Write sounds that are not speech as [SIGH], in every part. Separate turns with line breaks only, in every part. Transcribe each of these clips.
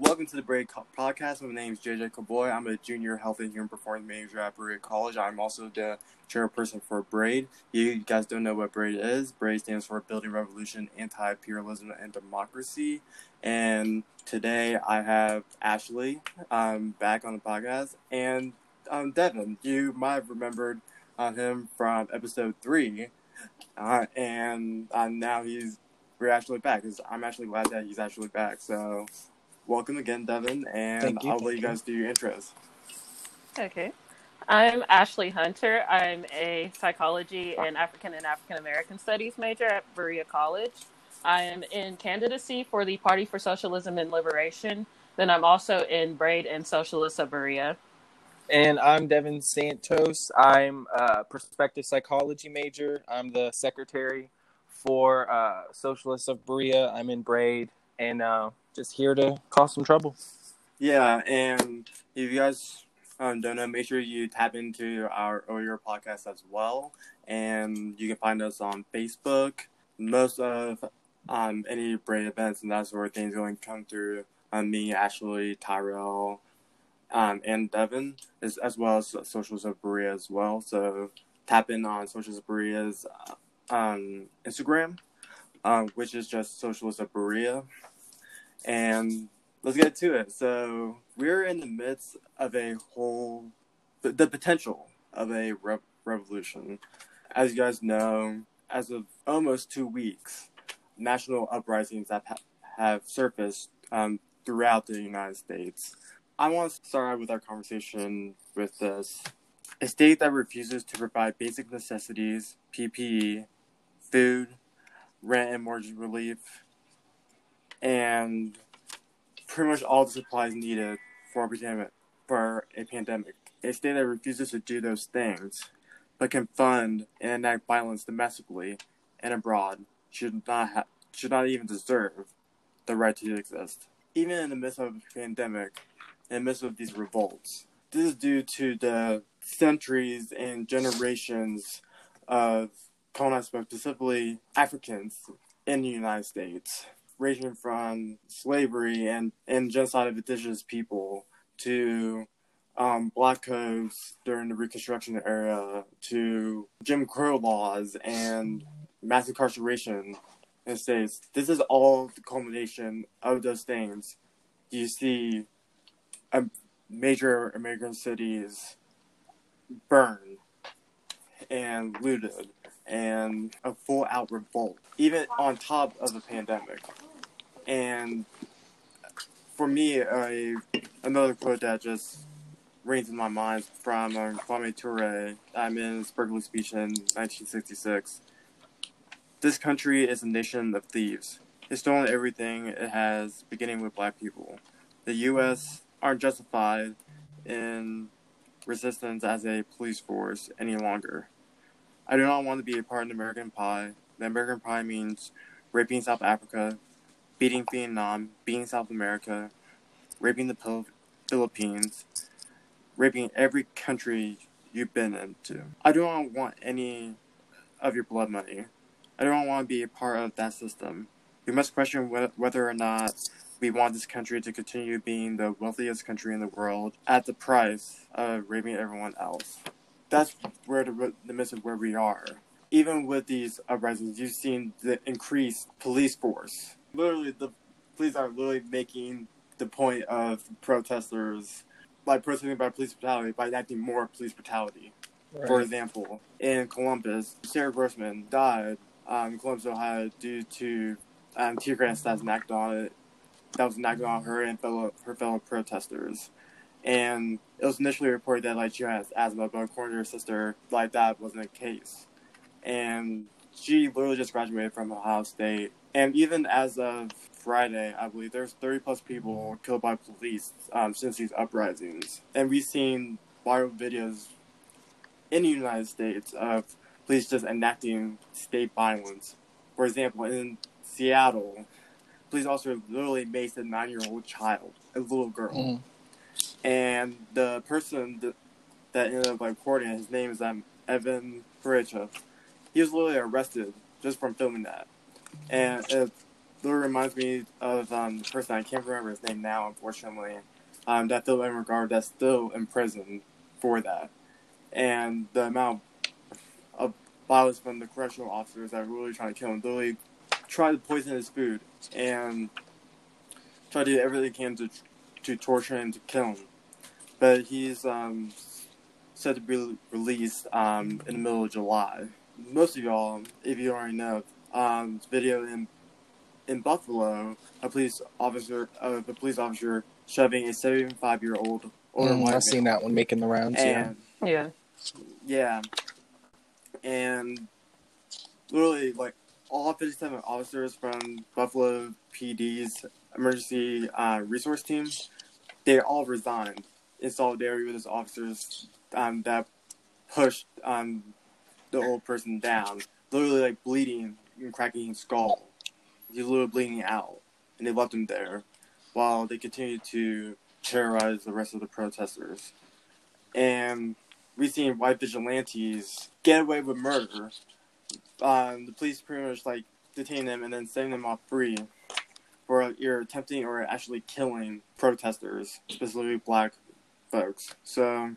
Welcome to the Braid Podcast. My name is JJ Kaboy. I'm a junior health and human performance major at Berea College. I'm also the chairperson for Braid. You guys don't know what Braid is. Braid stands for Building Revolution, Anti-Imperialism, and Democracy. And today I have Ashley um, back on the podcast and um, Devin. You might have remembered uh, him from episode three, uh, and uh, now he's we're actually back. I'm actually glad that he's actually back. So welcome again, Devin, and you, I'll let you guys do your intros.
Okay. I'm Ashley Hunter. I'm a psychology and African and African American studies major at Berea College. I am in candidacy for the Party for Socialism and Liberation. Then I'm also in Braid and Socialist of Berea.
And I'm Devin Santos. I'm a prospective psychology major. I'm the secretary for uh, Socialists of Berea. I'm in Braid. And uh, just here to cause some trouble.
Yeah, and if you guys um, don't know, make sure you tap into our earlier podcast as well, and you can find us on Facebook. Most of um, any Braid events and that sort of thing is going to come through um, me, Ashley, Tyrell, um, and Devin, as, as well as Socials of Berea as well. So tap in on Socials of Berea's uh, um, Instagram, um, which is just Socials of Berea and let's get to it. So we're in the midst of a whole, the, the potential of a re- revolution. As you guys know, as of almost two weeks, national uprisings have, have surfaced um, throughout the United States. I want to start out with our conversation with this. A state that refuses to provide basic necessities, PPE, food, rent and mortgage relief, and pretty much all the supplies needed for a pandemic. For a pandemic, a state that refuses to do those things, but can fund and enact violence domestically and abroad, should not have, should not even deserve the right to exist. Even in the midst of a pandemic, in the midst of these revolts, this is due to the centuries and generations of colonized, specifically Africans in the United States ranging from slavery and, and genocide of indigenous people to um, black codes during the Reconstruction era to Jim Crow laws and mass incarceration in the states. This is all the culmination of those things. You see um, major American cities burned and looted and a full out revolt, even on top of a pandemic. And for me, a another quote that just rings in my mind from uh, Kwame Ture. I'm in his Berkeley speech in 1966. This country is a nation of thieves. It's stolen everything it has, beginning with black people. The U.S. aren't justified in resistance as a police force any longer. I do not want to be a part of the American Pie. The American Pie means raping South Africa, beating Vietnam, beating South America, raping the Philippines, raping every country you've been into. I don't want any of your blood money. I don't want to be a part of that system. We must question whether or not we want this country to continue being the wealthiest country in the world at the price of raping everyone else. That's where the, the midst of where we are. Even with these uprisings, you've seen the increased police force literally the police are literally making the point of protesters by protesting by police brutality by enacting more police brutality. Right. For example, in Columbus, Sarah Grossman died um, in Columbus, Ohio, due to um, tear gas that was enacted on it. That was enacted on her and fellow her fellow protesters. And it was initially reported that like she has asthma, but according to her sister, like that wasn't the case. And she literally just graduated from Ohio State and even as of Friday, I believe there's 30 plus people killed by police um, since these uprisings. And we've seen viral videos in the United States of police just enacting state violence. For example, in Seattle, police officer literally maced a nine year old child, a little girl. Mm. And the person that, that ended up recording, his name is um, Evan Faricha. He was literally arrested just from filming that and it, literally reminds me of um, the person I can't remember his name now, unfortunately. Um, that filmed Eric Garner that's still in prison for that, and the amount of violence from the correctional officers that were really trying to kill him. Literally tried to poison his food and try to do everything they can to to torture him to kill him. But he's um, set to be released um, in the middle of July. Most of y'all, if you already know, um, video in in Buffalo, a police officer, uh, a police officer shoving a 75 year old older
Mm,
white
I've seen that one making the rounds. yeah.
And
Yeah.
yeah, and literally like all 57 officers from Buffalo PD's emergency uh, resource team, they all resigned in solidarity with those officers um, that pushed um, the old person down, literally like bleeding and cracking his skull. He's literally bleeding out, and they left him there while they continued to terrorize the rest of the protesters. And we've seen white vigilantes get away with murder. Um, the police pretty much like detain them and then send them off free for either attempting or actually killing protesters, specifically black folks. So,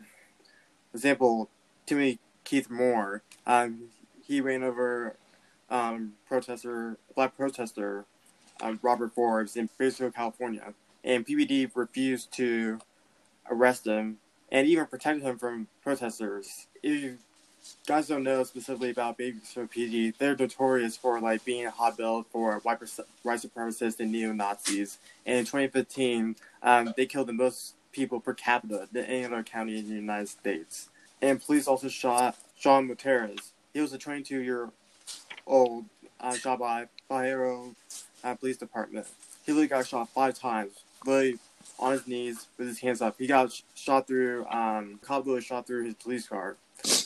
example, Timmy Keith Moore, um, he ran over um, protester, black protester, um, Robert Forbes in Bakersfield, California, and PBD refused to arrest him and even protected him from protesters. If you guys don't know specifically about Bakersfield PD, they're notorious for like being a hotbed for white, supremacists and neo Nazis. And in 2015, um, they killed the most people per capita than any other county in the United States. And police also shot Sean Monterrosa. He was a 22 year old uh, shot by Vallejo uh, Police Department. He literally got shot five times, literally on his knees with his hands up. He got sh- shot through, um, cop literally shot through his police car.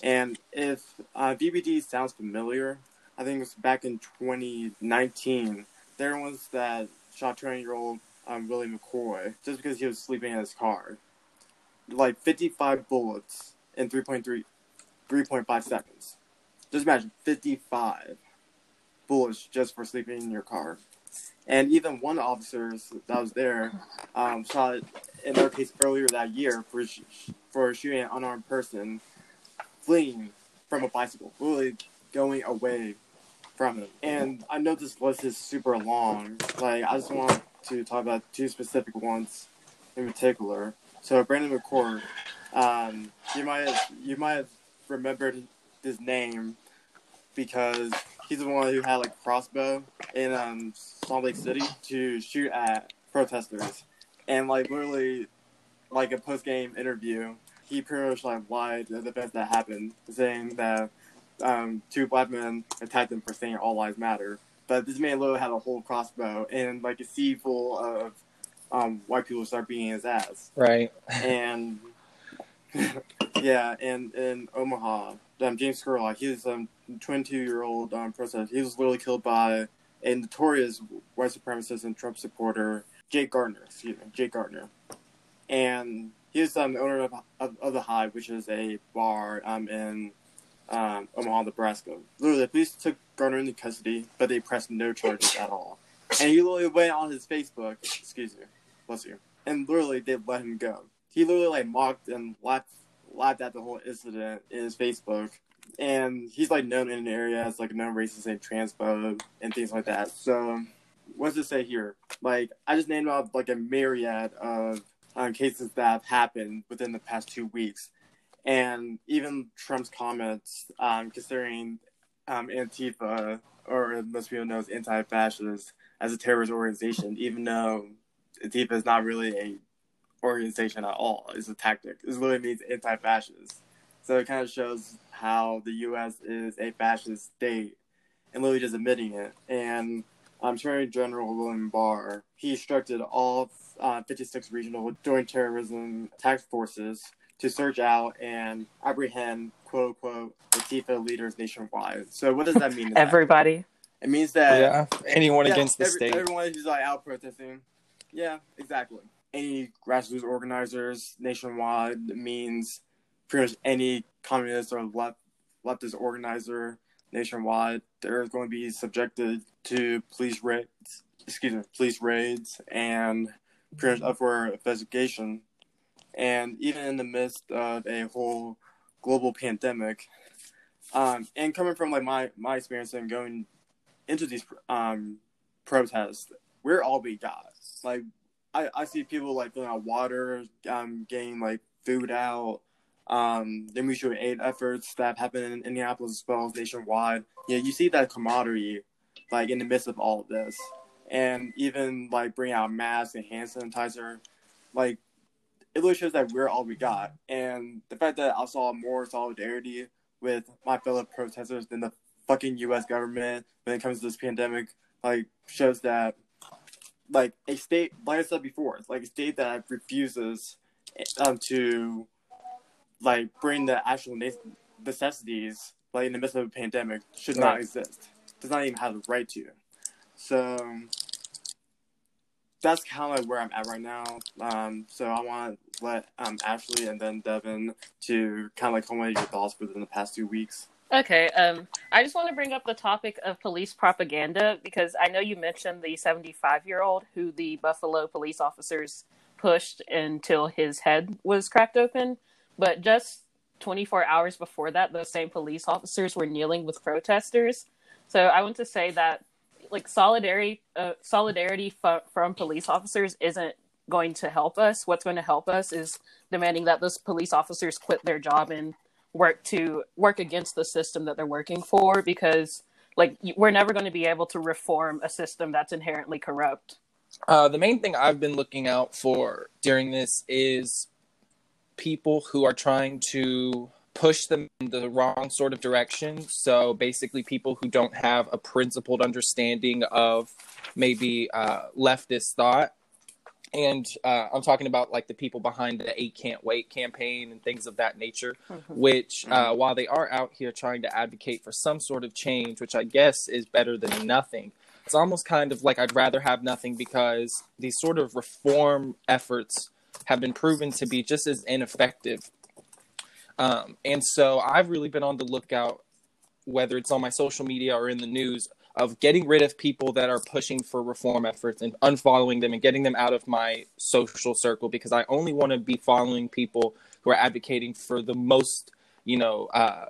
And if uh, VPD sounds familiar, I think it was back in 2019. There was that shot 20 year old um, Willie McCoy just because he was sleeping in his car. Like 55 bullets in 3.3, 3.5 seconds. Just imagine 55 bullets just for sleeping in your car. And even one officer that was there um, shot in their case earlier that year for sh- for shooting an unarmed person fleeing from a bicycle, literally going away from him. And I know this list is super long. Like I just want to talk about two specific ones in particular. So Brandon McCord, um, you might have, you might have remembered his name because he's the one who had like a crossbow in um, Salt Lake City to shoot at protesters, and like literally, like a post game interview, he pretty much like lied at the event that happened, saying that um, two black men attacked him for saying all lives matter. But this man literally had a whole crossbow and like a sea full of um, white people start beating his ass
Right.
and [LAUGHS] yeah, and in Omaha, um, James Scurlock, he's a um, 22 year old um, protester. He was literally killed by a notorious white supremacist and Trump supporter, Jake Gardner. Excuse me, Jake Gardner, and he is um, the owner of, of, of the Hive, which is a bar um, in um, Omaha, Nebraska. Literally, the police took Gardner into custody, but they pressed no charges at all. And he literally went on his Facebook, excuse me, bless you, and literally they let him go. He literally like mocked and laughed, laughed at the whole incident in his Facebook, and he's like known in the area as like a known racist and transphobe and things like that. So, what's to say here? Like, I just named off like a myriad of um, cases that have happened within the past two weeks, and even Trump's comments, um, considering um, Antifa or most people know as anti-fascist as a terrorist organization, even though Antifa is not really a organization at all. It's a tactic. It literally means anti-fascist. So it kind of shows how the U.S. is a fascist state and literally just admitting it. And um, Attorney General William Barr, he instructed all uh, 56 regional joint terrorism task forces to search out and apprehend quote unquote Antifa leaders nationwide. So what does that mean? to [LAUGHS] that?
Everybody.
It means that
yeah. Anyone
yeah,
against the state.
Everyone who's like out protesting. Yeah, exactly. Any grassroots organizers nationwide means pretty much any communist or left leftist organizer nationwide, they're going to be subjected to police raids excuse me, police raids and pretty much up for investigation. And even in the midst of a whole global pandemic, um, and coming from like my my experience and going into these um protests, we're all we got. Like I, I see people like filling out water, um, getting like food out, um, the mutual aid efforts that happen in Indianapolis as well as nationwide. Yeah, you see that camaraderie, like in the midst of all of this, and even like bring out masks and hand sanitizer, like it really shows that we're all we got. And the fact that I saw more solidarity with my fellow protesters than the fucking U.S. government when it comes to this pandemic, like shows that like a state, like I said before, like a state that refuses um, to like bring the actual necessities, like in the midst of a pandemic, should not exist. Does not even have the right to. So that's kind of like where I'm at right now. Um, so I want to let um, Ashley and then Devin to kind of like comment your thoughts within the past two weeks.
Okay, um, I just want to bring up the topic of police propaganda because I know you mentioned the 75 year old who the Buffalo police officers pushed until his head was cracked open. But just 24 hours before that, those same police officers were kneeling with protesters. So I want to say that like solidarity, uh, solidarity f- from police officers isn't going to help us. What's going to help us is demanding that those police officers quit their job and work to work against the system that they're working for because like we're never going to be able to reform a system that's inherently corrupt
uh, the main thing i've been looking out for during this is people who are trying to push them in the wrong sort of direction so basically people who don't have a principled understanding of maybe uh, leftist thought and uh, I'm talking about like the people behind the Eight Can't Wait campaign and things of that nature, mm-hmm. which uh, mm-hmm. while they are out here trying to advocate for some sort of change, which I guess is better than nothing, it's almost kind of like I'd rather have nothing because these sort of reform efforts have been proven to be just as ineffective. Um, and so I've really been on the lookout, whether it's on my social media or in the news, of getting rid of people that are pushing for reform efforts and unfollowing them and getting them out of my social circle because I only want to be following people who are advocating for the most, you know, uh,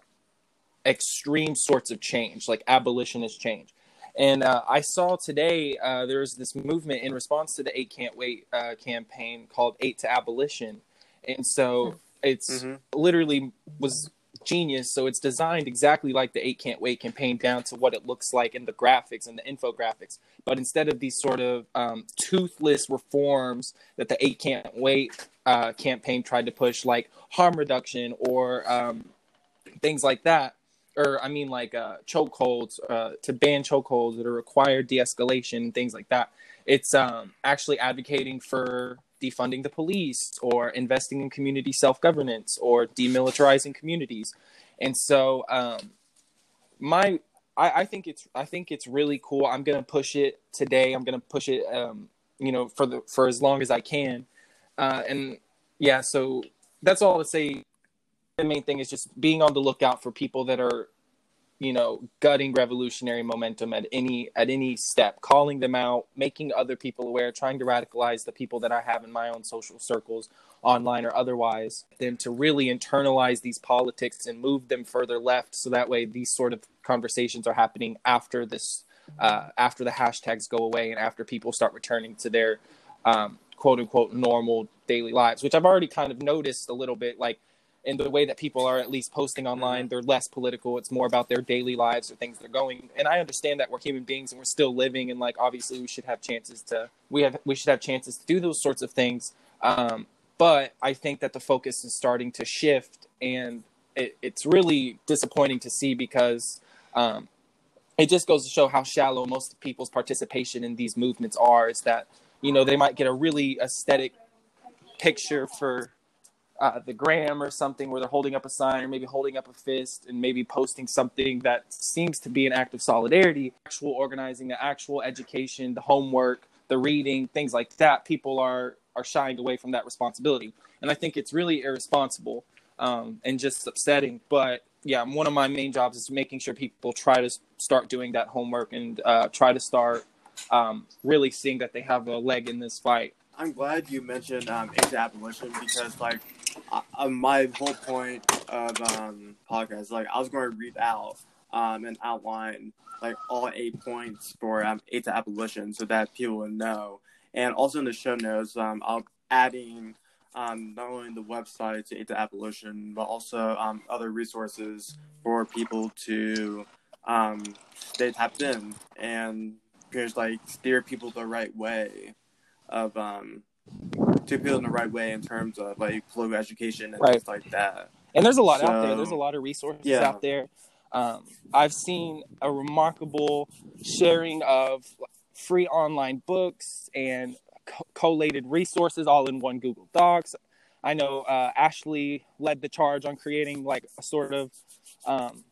extreme sorts of change, like abolitionist change. And uh, I saw today uh, there was this movement in response to the Eight Can't Wait uh, campaign called Eight to Abolition. And so hmm. it's mm-hmm. literally was genius. So it's designed exactly like the Eight Can't Wait campaign, down to what it looks like in the graphics and the infographics. But instead of these sort of um, toothless reforms that the Eight Can't Wait uh, campaign tried to push, like harm reduction or um, things like that, or I mean, like uh, chokeholds uh, to ban chokeholds that are required de-escalation things like that. It's um, actually advocating for defunding the police or investing in community self governance or demilitarizing communities. And so, um, my I, I, think it's I think it's really cool. I'm gonna push it today. I'm gonna push it, um, you know, for the for as long as I can. Uh, and yeah, so that's all to say. The main thing is just being on the lookout for people that are you know gutting revolutionary momentum at any at any step calling them out making other people aware trying to radicalize the people that i have in my own social circles online or otherwise them to really internalize these politics and move them further left so that way these sort of conversations are happening after this uh, after the hashtags go away and after people start returning to their um, quote unquote normal daily lives which i've already kind of noticed a little bit like in the way that people are at least posting online. Mm-hmm. They're less political. It's more about their daily lives or things they're going. And I understand that we're human beings and we're still living, and like obviously we should have chances to we have we should have chances to do those sorts of things. Um, but I think that the focus is starting to shift, and it, it's really disappointing to see because. Um, it just goes to show how shallow most people's participation in these movements are is that you know they might get a really aesthetic picture for uh, the gram or something where they're holding up a sign or maybe holding up a fist and maybe posting something that seems to be an act of solidarity actual organizing the actual education the homework the reading things like that people are are shying away from that responsibility and i think it's really irresponsible um, and just upsetting but yeah one of my main jobs is making sure people try to start doing that homework and uh, try to start um, really seeing that they have a leg in this fight.
I'm glad you mentioned um, abolition because, like, uh, my whole point of um, podcast, like, I was going to read out um, and outline like all eight points for um, to abolition so that people would know. And also in the show notes, um, I'll adding um, not only the website to AIDS abolition, but also um, other resources for people to um, stay tapped in and just like steer people the right way of um, to people in the right way in terms of like political education and
Right.
things like that.
And there's a lot out there. There's a lot of resources
Yeah.
out there. Um, I've seen a remarkable sharing of free online books and co- collated resources all in one Google Docs. I know uh, Ashley led the charge on creating like a sort of, um,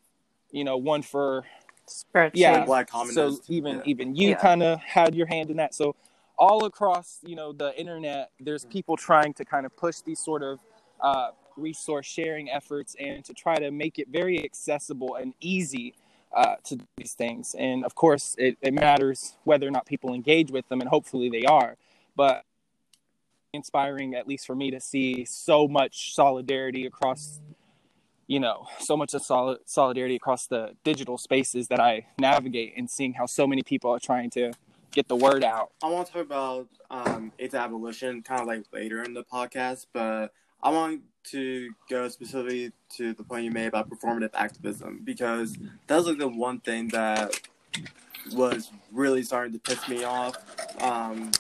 you know, one for
Spreadsheet.
Yeah.
Black
so even
yeah.
even you
Yeah.
kind of had your hand in that so all across you know the internet there's people trying to kind of push these sort of uh, resource sharing efforts and to try to make it very accessible and easy uh, to do these things. And of course it, it matters whether or not people engage with them and hopefully they are but inspiring at least for me to see so much solidarity across you know so much of solid solidarity across the digital spaces that i navigate and seeing how so many people are trying to get the word out
I want to talk about um, AIDS abolition kind of like later in the podcast, but I want to go specifically to the point you made about performative activism because that's like the one thing that was really starting to piss me off. Um,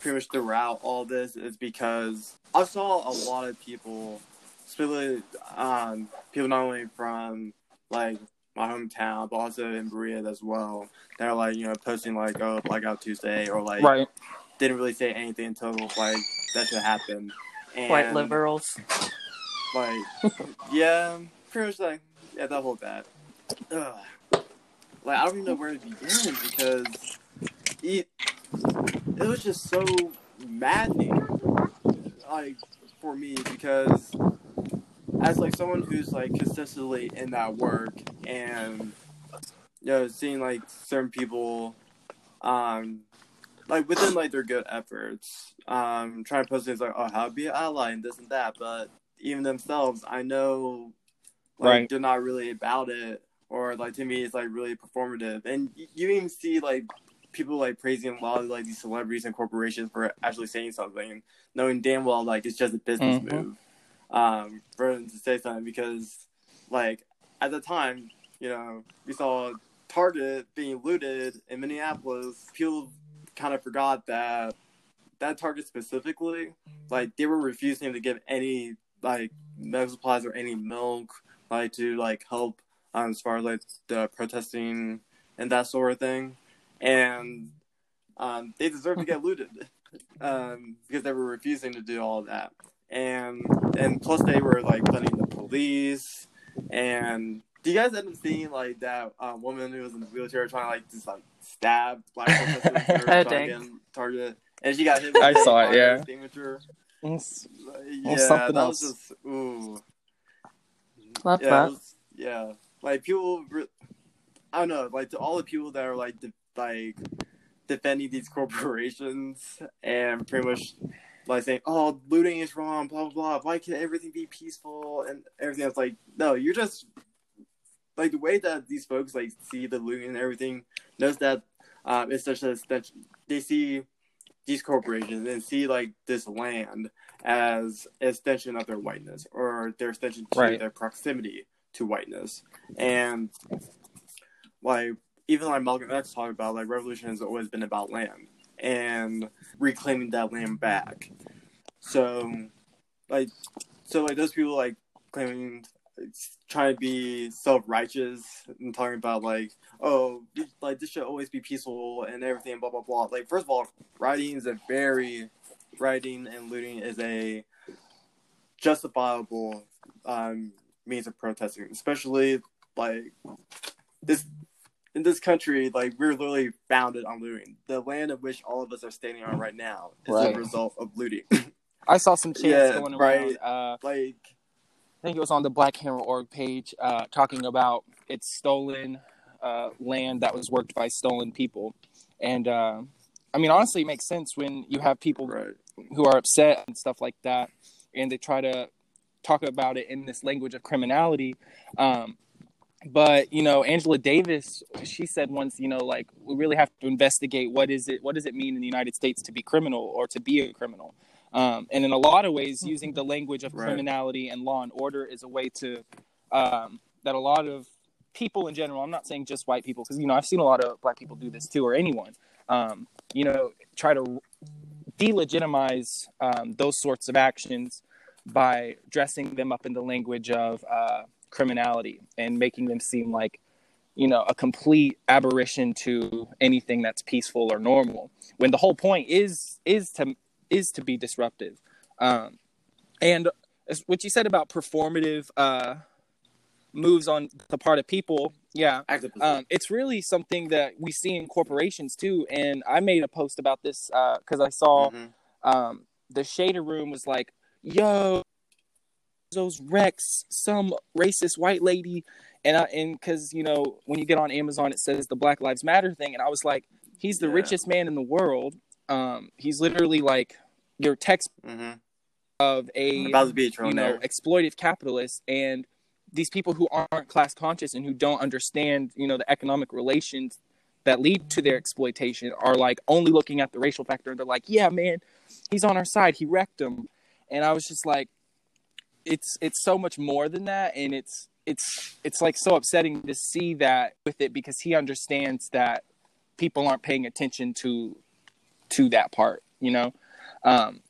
pretty much throughout all this is because I saw a lot of people, specifically um, people not only from like my hometown, but also in Berea as well. They're like, you know, posting like, oh, Blackout Tuesday, or like,
right
didn't really say anything until like that should happen. And,
White liberals.
Like, yeah, pretty much like, yeah, that whole that. Ugh. Like, I don't even know where to begin because it, it was just so maddening, like, for me because as like someone who's like consistently in that work and you know seeing like certain people um like within like their good efforts um trying to post things like oh how to be an ally and this and that but even themselves i know like
Right.
they're not really about it or like to me it's like really performative and you even see like people like praising a lot of like these celebrities and corporations for actually saying something knowing damn well like it's just a business
Mhm.
move um for them to say something because like at the time you know we saw target being looted in minneapolis. People kind of forgot that that target specifically like they were refusing to give any like medical supplies or any milk like to like help um, as far as like the protesting and that sort of thing. And um, they deserve to get looted [LAUGHS] um, because they were refusing to do all that and and plus they were like funding the police and do you guys end up seeing like that uh, woman who was in the wheelchair trying to like just like stab black [LAUGHS] protesters who
Oh,
trying to
dang.
get in target and she got hit with
I saw it, yeah. It's-
yeah
something
that
else.
was just ooh
Love
yeah,
that.
was- yeah. Like people, I don't know. Like to all the people that are like de- like defending these [LAUGHS] corporations and pretty much like saying, "Oh, looting is wrong," blah blah blah. Why can't everything be peaceful and everything? It's like, no, you're just like the way that these folks like see the looting and everything knows that um, it's such a that they see these corporations and see like this land as an extension of their whiteness or their extension to
Right.
their proximity to whiteness and like even like Malcolm X talked about like revolution has always been about land and reclaiming that land back. So like so like those people like claiming trying to be self-righteous and talking about like oh like this should always be peaceful and everything blah blah blah. Like first of all writing is a very writing and looting is a justifiable um, means of protesting, especially like this in this country. Like we're literally founded on looting. The land of which all of us are standing on right now is
Right.
a result of looting. [LAUGHS]
i saw some chants
Yeah,
going around
right.
uh,
like
I think it was on the Black Hammer org page, uh, talking about it's stolen uh, land that was worked by stolen people, And uh, I mean, honestly, it makes sense when you have people
Right.
who are upset and stuff like that, and they try to talk about it in this language of criminality. Um, but you know, Angela Davis, she said once, you know, like we really have to investigate what is it, what does it mean in the United States to be criminal or to be a criminal. Um, and in a lot of ways, using the language of
Right.
criminality and law and order is a way to um, that a lot of people in general. I'm not saying just white people, because you know I've seen a lot of black people do this too, or anyone. Um, you know, try to delegitimize um, those sorts of actions by dressing them up in the language of uh, criminality and making them seem like you know a complete aberration to anything that's peaceful or normal when the whole point is is to is to be disruptive um, and as what you said about performative uh, moves on the part of people yeah um, it's really something that we see in corporations too and i made a post about this because i saw
Mhm.
um, the Shade Room was like, "Yo, Bezos wrecks some racist white lady," and I, and because you know when you get on Amazon, it says the Black Lives Matter thing, and I was like, "He's the
Yeah.
richest man in the world. Um, he's literally like your text
Mhm.
of a
About to be a
you know exploitative capitalist and." These people who aren't class conscious and who don't understand, you know, the economic relations that lead to their exploitation are like only looking at the racial factor and they're like, yeah, man, he's on our side. He wrecked him. And I was just like, it's it's so much more than that, and it's it's it's like so upsetting to see that with it because he understands that people aren't paying attention to to that part, you know. Um,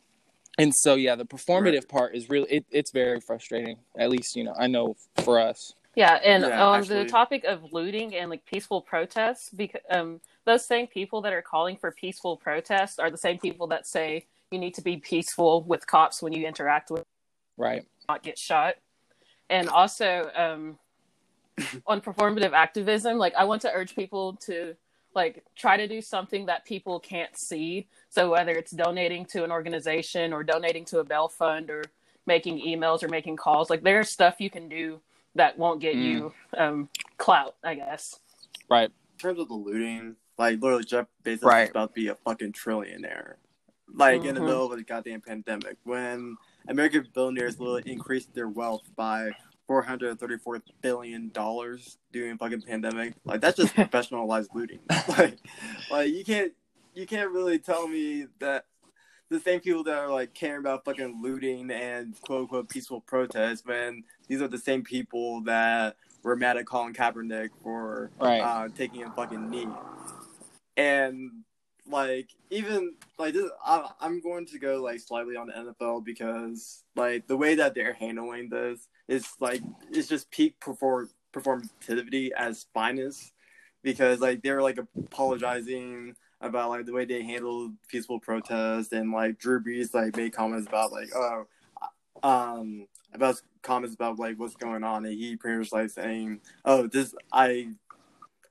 and so yeah, the performative
Right.
part is really it, it's very frustrating. At least you know I know for us.
Yeah, and
Yeah,
on
actually-
the topic of looting and like peaceful protests, because um, those same people that are calling for peaceful protests are the same people that say you need to be peaceful with cops when you interact with
Right.
Not get shot. And also um, [LAUGHS] on performative activism, like I want to urge people to like try to do something that people can't see. So whether it's donating to an organization or donating to a bail fund or making emails or making calls, like there's stuff you can do that won't get
Mm.
you um, clout, I guess.
Right.
in terms of the looting, like literally Jeff Bezos
Right.
is about to be a fucking trillionaire. Like in the
Mhm.
middle of the goddamn pandemic, when American billionaires literally increased their wealth by four hundred thirty-four billion dollars during fucking pandemic, like that's just [LAUGHS] professionalized looting. [LAUGHS] Like, like you can't you can't really tell me that the same people that are like caring about fucking looting and quote unquote peaceful protests when these are the same people that were mad at Colin Kaepernick for
Right.
uh, taking a fucking knee. And like even like this, I, I'm going to go like slightly on the NFL because like the way that they're handling this is like it's just peak perform performativity as finest because like they're like apologizing about like the way they handled peaceful protest and like Drew Brees like made comments about like oh um about comments about like what's going on and he pretty much like saying oh this I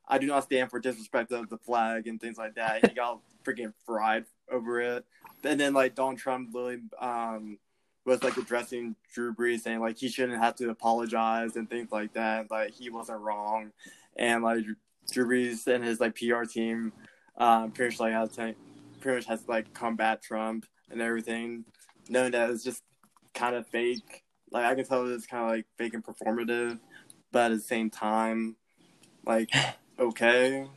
I do not stand for disrespect of the flag and things like that. And he got freaking fried over it. And then like Donald Trump literally um was like addressing Drew Brees saying like he shouldn't have to apologize and things like that. Like he wasn't wrong. And like Drew Brees and his like PR team um pretty much like has to pretty much has to like combat Trump and everything, knowing that it's just kind of fake. Like I can tell it's kind of like fake and performative, but at the same time, like [LAUGHS] okay,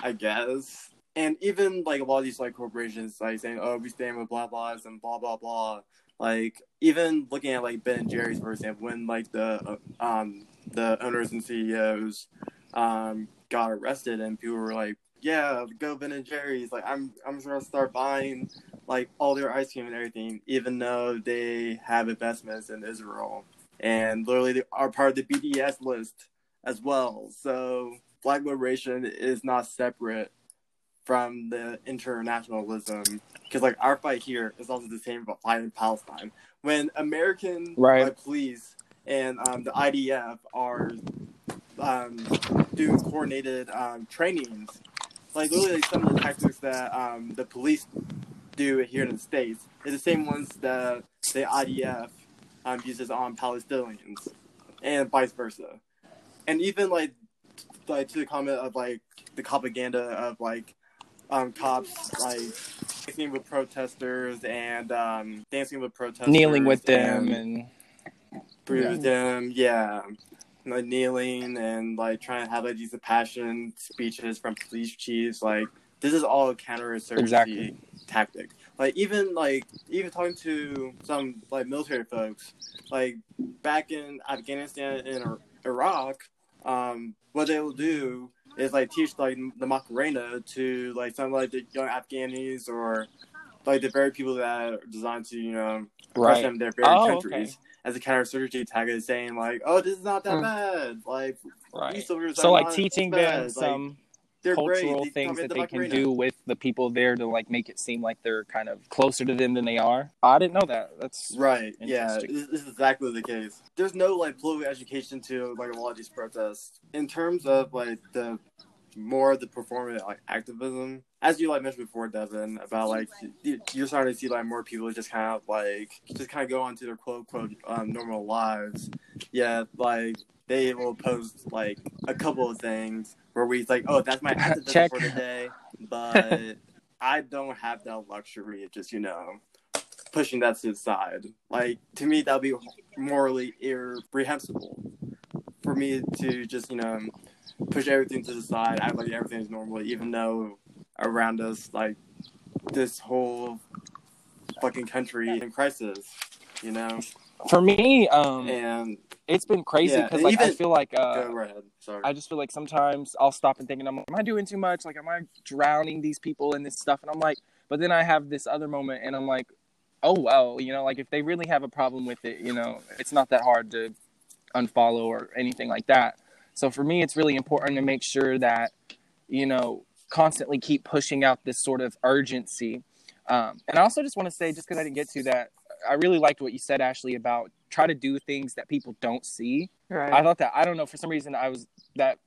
I guess. And even like a lot of these like corporations like saying, "Oh, we stand with blah blahs and blah blah blah. Like even looking at like Ben and Jerry's for example, when like the uh, um the owners and CEOs um got arrested and people were like, "Yeah, go Ben and Jerry's." Like I'm I'm just gonna start buying like all their ice cream and everything, even though they have investments in Israel and literally they are part of the BDS list as well. So Black liberation is not separate from the internationalism because like our fight here is also the same about fighting Palestine. When American
Right.
like, police and um, the IDF are um, doing coordinated um, trainings, like literally like, some of the tactics that um, the police do here in the states is the same ones that the IDF um, uses on Palestinians, and vice versa. And even like like to the comment of like the propaganda of like um, cops like dancing with protesters and um, dancing with protesters,
kneeling with them and,
and them, yeah, like kneeling and like trying to have like these passion speeches from police chiefs. Like this is all a counterinsurgency exactly. tactic. Like even like even talking to some like military folks, like back in Afghanistan and Iraq, um, what they will do is like teach like the Macarena to like some like the young Afghanis or like the very people that are designed to you know crush right. them their very oh, countries okay. as a counterinsurgency is saying like, "Oh, this is not that mm. bad." Like,
right. so like teaching them some they're cultural great. things that they can do with the people there to like make it seem like they're kind of closer to them than they are. I didn't know that. That's
right. Yeah, this, this is exactly the case. There's no like political education to like a lot of these protests. In terms of like the more of the performative like activism, as you like mentioned before, Devin, about like you're starting to see like more people just kind of like just kind of go on to their quote quote um, normal lives. Yeah, like they will post like a couple of things where we like, oh, that's my [LAUGHS] activism for today, but I don't have that luxury of just you know pushing that to the side. Like to me, that'd be morally irreprehensible for me to just you know push everything to the side, act like everything is normal, even though around us like this whole fucking country in crisis. You know.
For me, um, and it's been crazy because yeah, like even, I feel like uh. Sorry. I just feel like sometimes I'll stop and think, and I'm like, am I doing too much? Like, am I drowning these people in this stuff? And I'm like, but then I have this other moment, and I'm like, oh well, you know, like if they really have a problem with it, you know, it's not that hard to unfollow or anything like that. So for me, it's really important to make sure that you know constantly keep pushing out this sort of urgency. Um, and I also just want to say, just because I didn't get to that, I really liked what you said, Ashley, about try to do things that people don't see. Right. I thought that I don't know for some reason I was that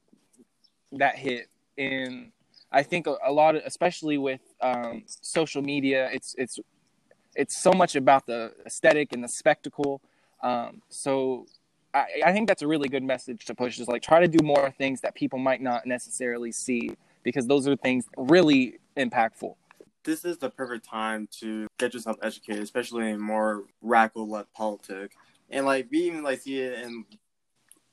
that hit and I think a, a lot of especially with um, social media it's it's it's so much about the aesthetic and the spectacle. Um, so I, I think that's a really good message to push is like try to do more things that people might not necessarily see because those are things really impactful
this is the perfect time to get yourself educated, especially in more radical left politics. And like we even like see it in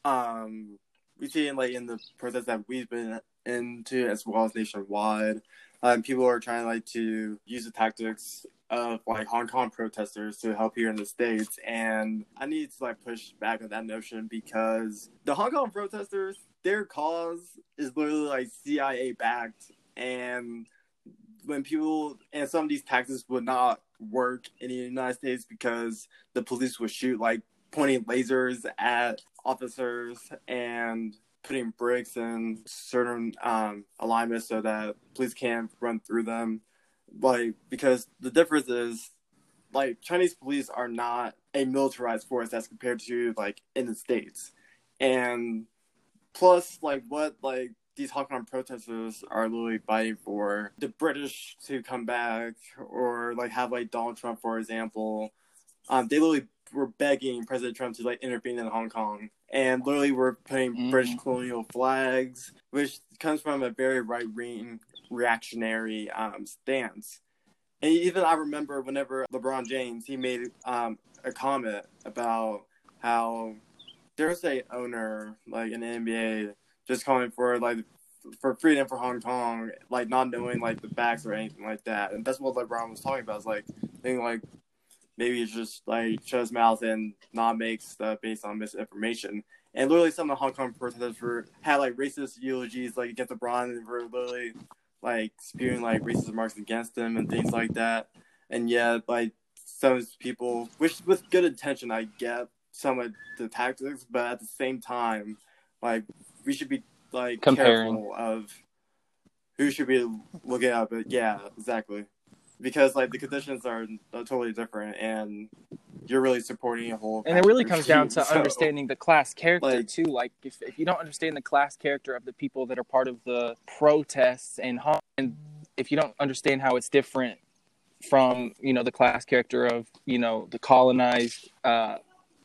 um we see it like in the process that we've been into as well as nationwide. Um, people are trying like to use the tactics of like Hong Kong protesters to help here in the states, and I need to like push back on that notion because the Hong Kong protesters, their cause is literally like CIA backed, and when people and some of these tactics would not work in the United States because the police would shoot like pointing lasers at officers and putting bricks in certain um, alignments so that police can't run through them. Like because the difference is like Chinese police are not a militarized force as compared to like in the states, and plus like what like these Hong Kong protesters are literally fighting for the British to come back, or like have like Donald Trump, for example. Um, they literally were begging President Trump to like intervene in Hong Kong, and literally were putting mm-hmm. British colonial flags, which comes from a very right wing reactionary um, stance. And even I remember whenever LeBron James he made um, a comment about how there's a owner like in the NBA just calling for like for freedom for Hong Kong, like not knowing like the facts or anything like that. And that's what LeBron was talking about. Is like thinking like maybe it's just like shut mouth and not make stuff based on misinformation. And literally, some of the Hong Kong protesters were had like racist eulogies like against LeBron and were literally like spewing like racist remarks against him and things like that. And yet, like some people, which with good intention, I get some of the tactics, but at the same time, like we should be like Comparing. careful of who should be looking at. But yeah, exactly, because like the conditions are totally different, and you're really supporting a whole.
And it really comes down to so, understanding the class character like, too. Like if if you don't understand the class character of the people that are part of the protests and and if you don't understand how it's different from you know the class character of you know the colonized uh,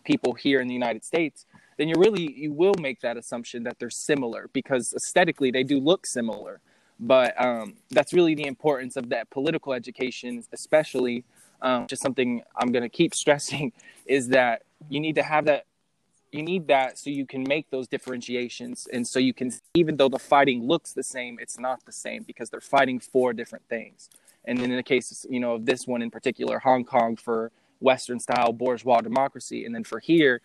people here in the United States, then you really you will make that assumption that they're similar because aesthetically they do look similar. But um, that's really the importance of that political education, especially. Um, just something I'm going to keep [LAUGHS] stressing is that you need to have that. You need that so you can make those differentiations, and so you can, even though the fighting looks the same, it's not the same because they're fighting for different things. And then in the case, you know, of this one in particular, Hong Kong for Western style bourgeois democracy, and then for here,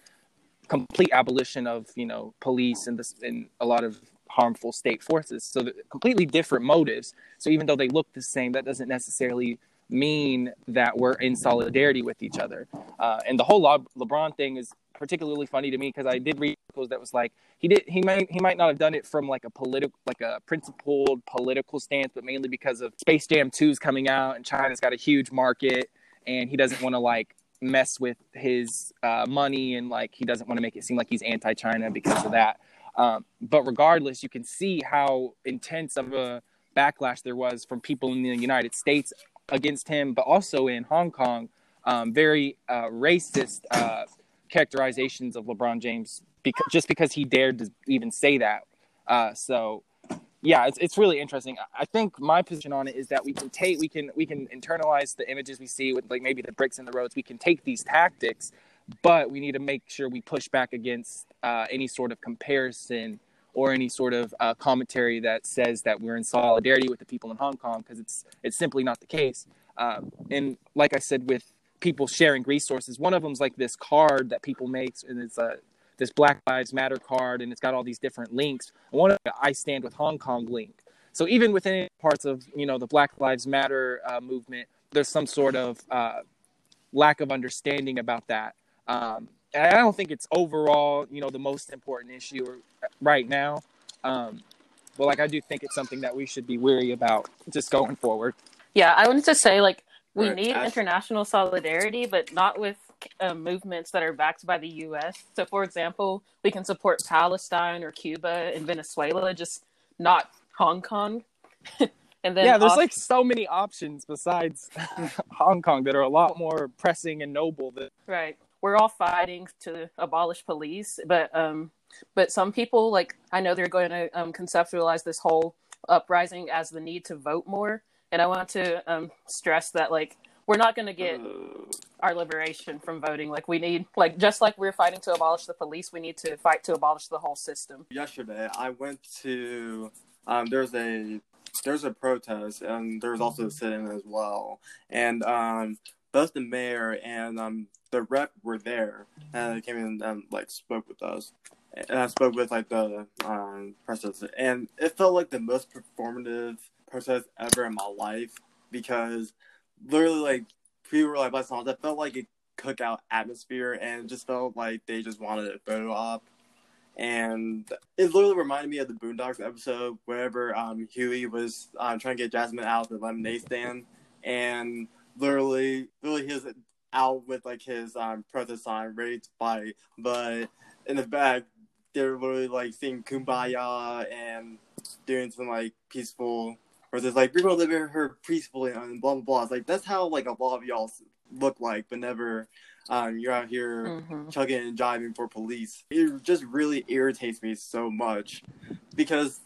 complete abolition of you know police and this and a lot of harmful state forces. So completely different motives. So even though they look the same, that doesn't necessarily mean that we're in solidarity with each other. Uh, and the whole Le- LeBron thing is particularly funny to me because I did read articles that was like he did he might he might not have done it from like a political like a principled political stance, but mainly because of Space Jam 2's coming out and China's got a huge market and he doesn't want to like mess with his uh, money and like he doesn't want to make it seem like he's anti-China because of that. Um, but regardless, you can see how intense of a backlash there was from people in the United States against him, but also in Hong Kong, um, very uh, racist uh, characterizations of LeBron James because just because he dared to even say that. Uh, so yeah, it's it's really interesting. I think my position on it is that we can take we can we can internalize the images we see with like maybe the bricks in the roads. We can take these tactics, but we need to make sure we push back against uh, any sort of comparison or any sort of uh, commentary that says that we're in solidarity with the people in Hong Kong because it's it's simply not the case. Um, and like I said, with people sharing resources, one of them is like this card that people make, and it's a this Black Lives Matter card, and it's got all these different links. One of the I Stand with Hong Kong link. So even within parts of you know the Black Lives Matter uh, movement, there's some sort of uh, lack of understanding about that. Um, and I don't think it's overall you know the most important issue right now. Um, but like I do think it's something that we should be weary about just going forward.
Yeah, I wanted to say like we right. need international solidarity, but not with uh, movements that are backed by the U.S. So, for example, we can support Palestine or Cuba and Venezuela, just not Hong Kong. [LAUGHS]
and then yeah, there's off- like so many options besides [LAUGHS] Hong Kong that are a lot more pressing and noble. Than-
right, we're all fighting to abolish police, but um, but some people like I know they're going to um, conceptualize this whole uprising as the need to vote more, and I want to um, stress that like we're not going to get our liberation from voting. Like we need, like just like we're fighting to abolish the police, we need to fight to abolish the whole system.
Yesterday, I went to um, there's a there's a protest and there's also a sit-in as well, and um, both the mayor and um, the rep were there and they came in and like spoke with us. And I spoke with like the um, protesters, and it felt like the most performative protest ever in my life because literally like people were like by songs. That felt like a cookout atmosphere and just felt like they just wanted a photo op. And it literally reminded me of the Boondocks episode wherever um, Huey was um, trying to get Jasmine out of the lemonade stand, and literally, literally he was out with like his um, protest sign ready to fight, but in the back they're literally like singing "Kumbaya" and doing some like peaceful where there's like we're gonna live her peacefully and blah blah blah. It's like that's how like a lot of y'all look like, but never um, you're out here mm-hmm. chugging and jiving for police. It just really irritates me so much because,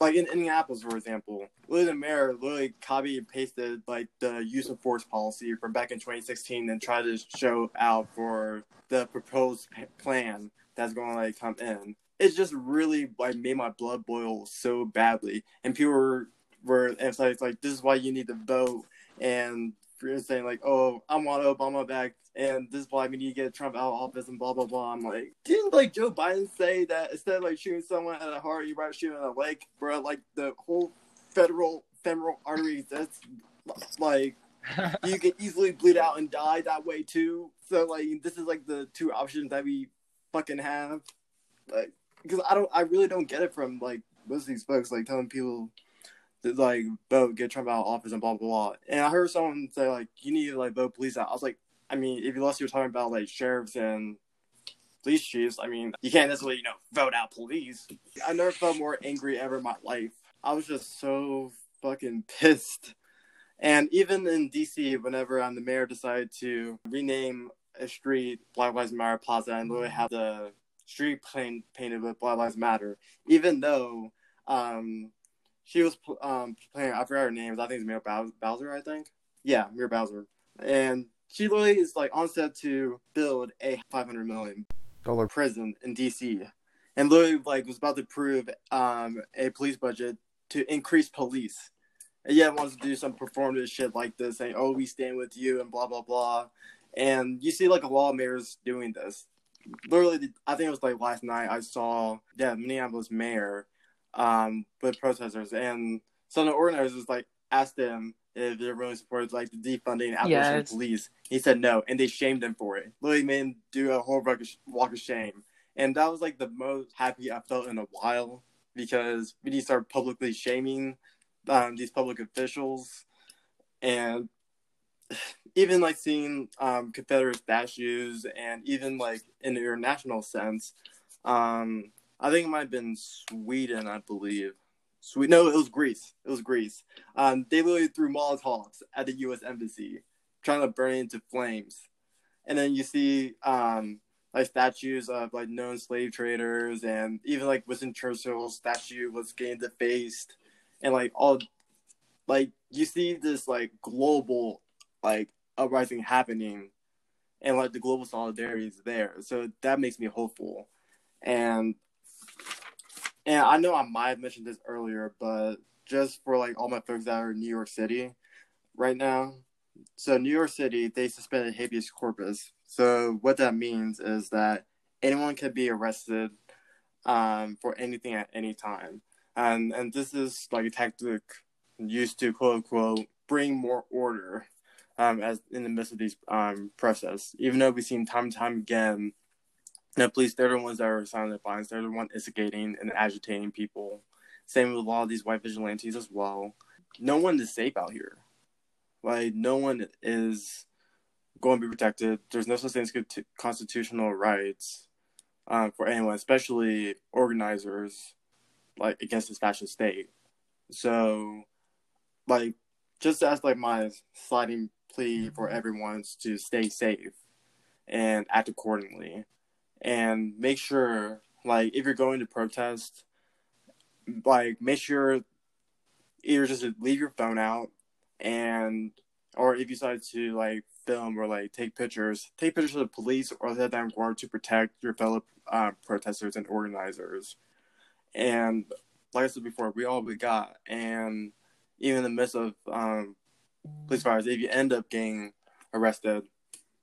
like in Indianapolis, for example, literally the mayor literally copy and pasted like the use of force policy from back in 2016 and tried to show out for the proposed plan that's going to like come in. It's just really like made my blood boil so badly, and people were where it's like, like this is why you need to vote, and you're saying like, oh, I want Obama back, and this is why we need to get Trump out of office, and blah blah blah. I'm like, didn't like Joe Biden say that instead of like shooting someone at a heart, you rather shoot in a leg, bro? Like the whole federal femoral artery that's like [LAUGHS] you can easily bleed out and die that way too. So like this is like the two options that we fucking have. Like because I don't I really don't get it from like most of these folks like telling people like vote, get Trump out of office, and blah blah blah. And I heard someone say like you need to like vote police out. I was like, I mean, if unless you're talking about like sheriffs and police chiefs, I mean, you can't necessarily you know vote out police. I never felt more angry ever in my life. I was just so fucking [LAUGHS] pissed. And even in DC, whenever um, the mayor decided to rename a street Black Lives Matter Plaza and literally have the street paint, painted with Black Lives Matter, even though um, she was um playing. I forgot her name. I think it's Muriel Bowser. I think. Yeah, Muriel Bowser. And she literally is like on set to build a 500 million dollar prison in DC, and literally like was about to prove um a police budget to increase police. And yeah, wants to do some performative shit like this, saying, "Oh, we stand with you," and blah blah blah. And you see like a lot of mayors doing this. Literally, I think it was like last night. I saw yeah, Minneapolis mayor um with protesters, and some of the organizers like asked them if they're really supported like the defunding abolition yes. police. He said no, and they shamed him for it. Literally made him do a whole walk of shame, and that was like the most happy I felt in a while because we need to start publicly shaming um, these public officials, and [SIGHS] even like seeing um, Confederate statues, and even like in the international sense, um, I think it might have been Sweden, I believe. Sweet. No, it was Greece. It was Greece. Um, they literally threw Molotovs at the U.S. embassy, trying to burn it into flames. And then you see um, like statues of like known slave traders, and even like Winston Churchill's statue was getting defaced, and like all, like you see this like global like uprising happening, and like the global solidarity is there. So that makes me hopeful, and and I know I might have mentioned this earlier, but just for like all my folks that are in New York City right now. So New York City, they suspended habeas corpus. So what that means is that anyone can be arrested um, for anything at any time. And and this is like a tactic used to quote unquote bring more order um, as in the midst of these um, process. Even though we've seen time and time again the police, they're the ones that are signing the violence. They're the ones instigating and agitating people. Same with a lot of these white vigilantes as well. No one is safe out here. Like, no one is going to be protected. There's no such thing as constitutional rights um, for anyone, especially organizers, like, against this fascist state. So, like, just as, like, my sliding plea for everyone to stay safe and act accordingly and make sure like if you're going to protest like make sure either just leave your phone out and or if you decide to like film or like take pictures take pictures of the police or the damn guard to protect your fellow uh, protesters and organizers. And like i said before we all we got. And even in the midst of um, police fires if you end up getting arrested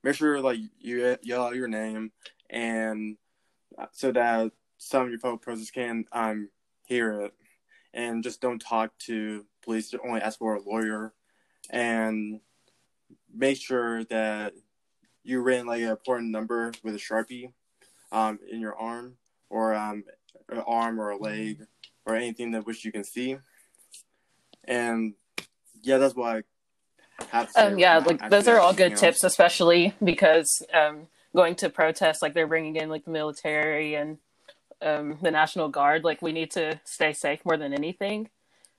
make sure like you yell out your name and uh, so that some of your fellow pros can um hear it. And just don't talk to police only ask for a lawyer. And make sure that you written like an important number with a sharpie um in your arm or um an arm or a leg or anything that which you can see. And yeah that's why I have to
um yeah like those are all good tips especially because um going to protest like they're bringing in like the military and um, the national guard like we need to stay safe more than anything.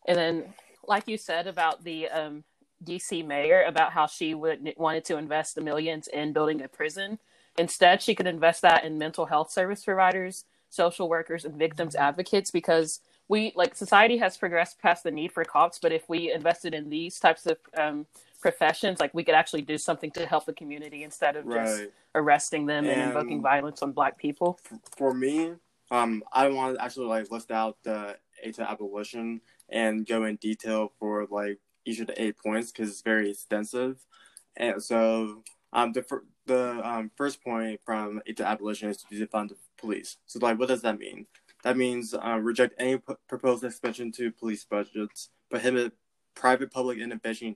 And then like you said about the um, dc mayor about how she would wanted to invest the millions in building a prison. Instead she could invest that in mental health service providers social workers and victims advocates because we like society has progressed past the need for cops but if we invested in these types of um, professions, like we could actually do something to help the community instead of right. just arresting them and, and, invoking violence on black people.
For me, um, I want to actually like list out the eight to abolition and go in detail for like each of the eight points because it's very extensive. And so, um, the the um, first point from eight to abolition is to defund the police. So, like, what does that mean? That means uh, reject any p- proposed expansion to police budgets, prohibit private public innovation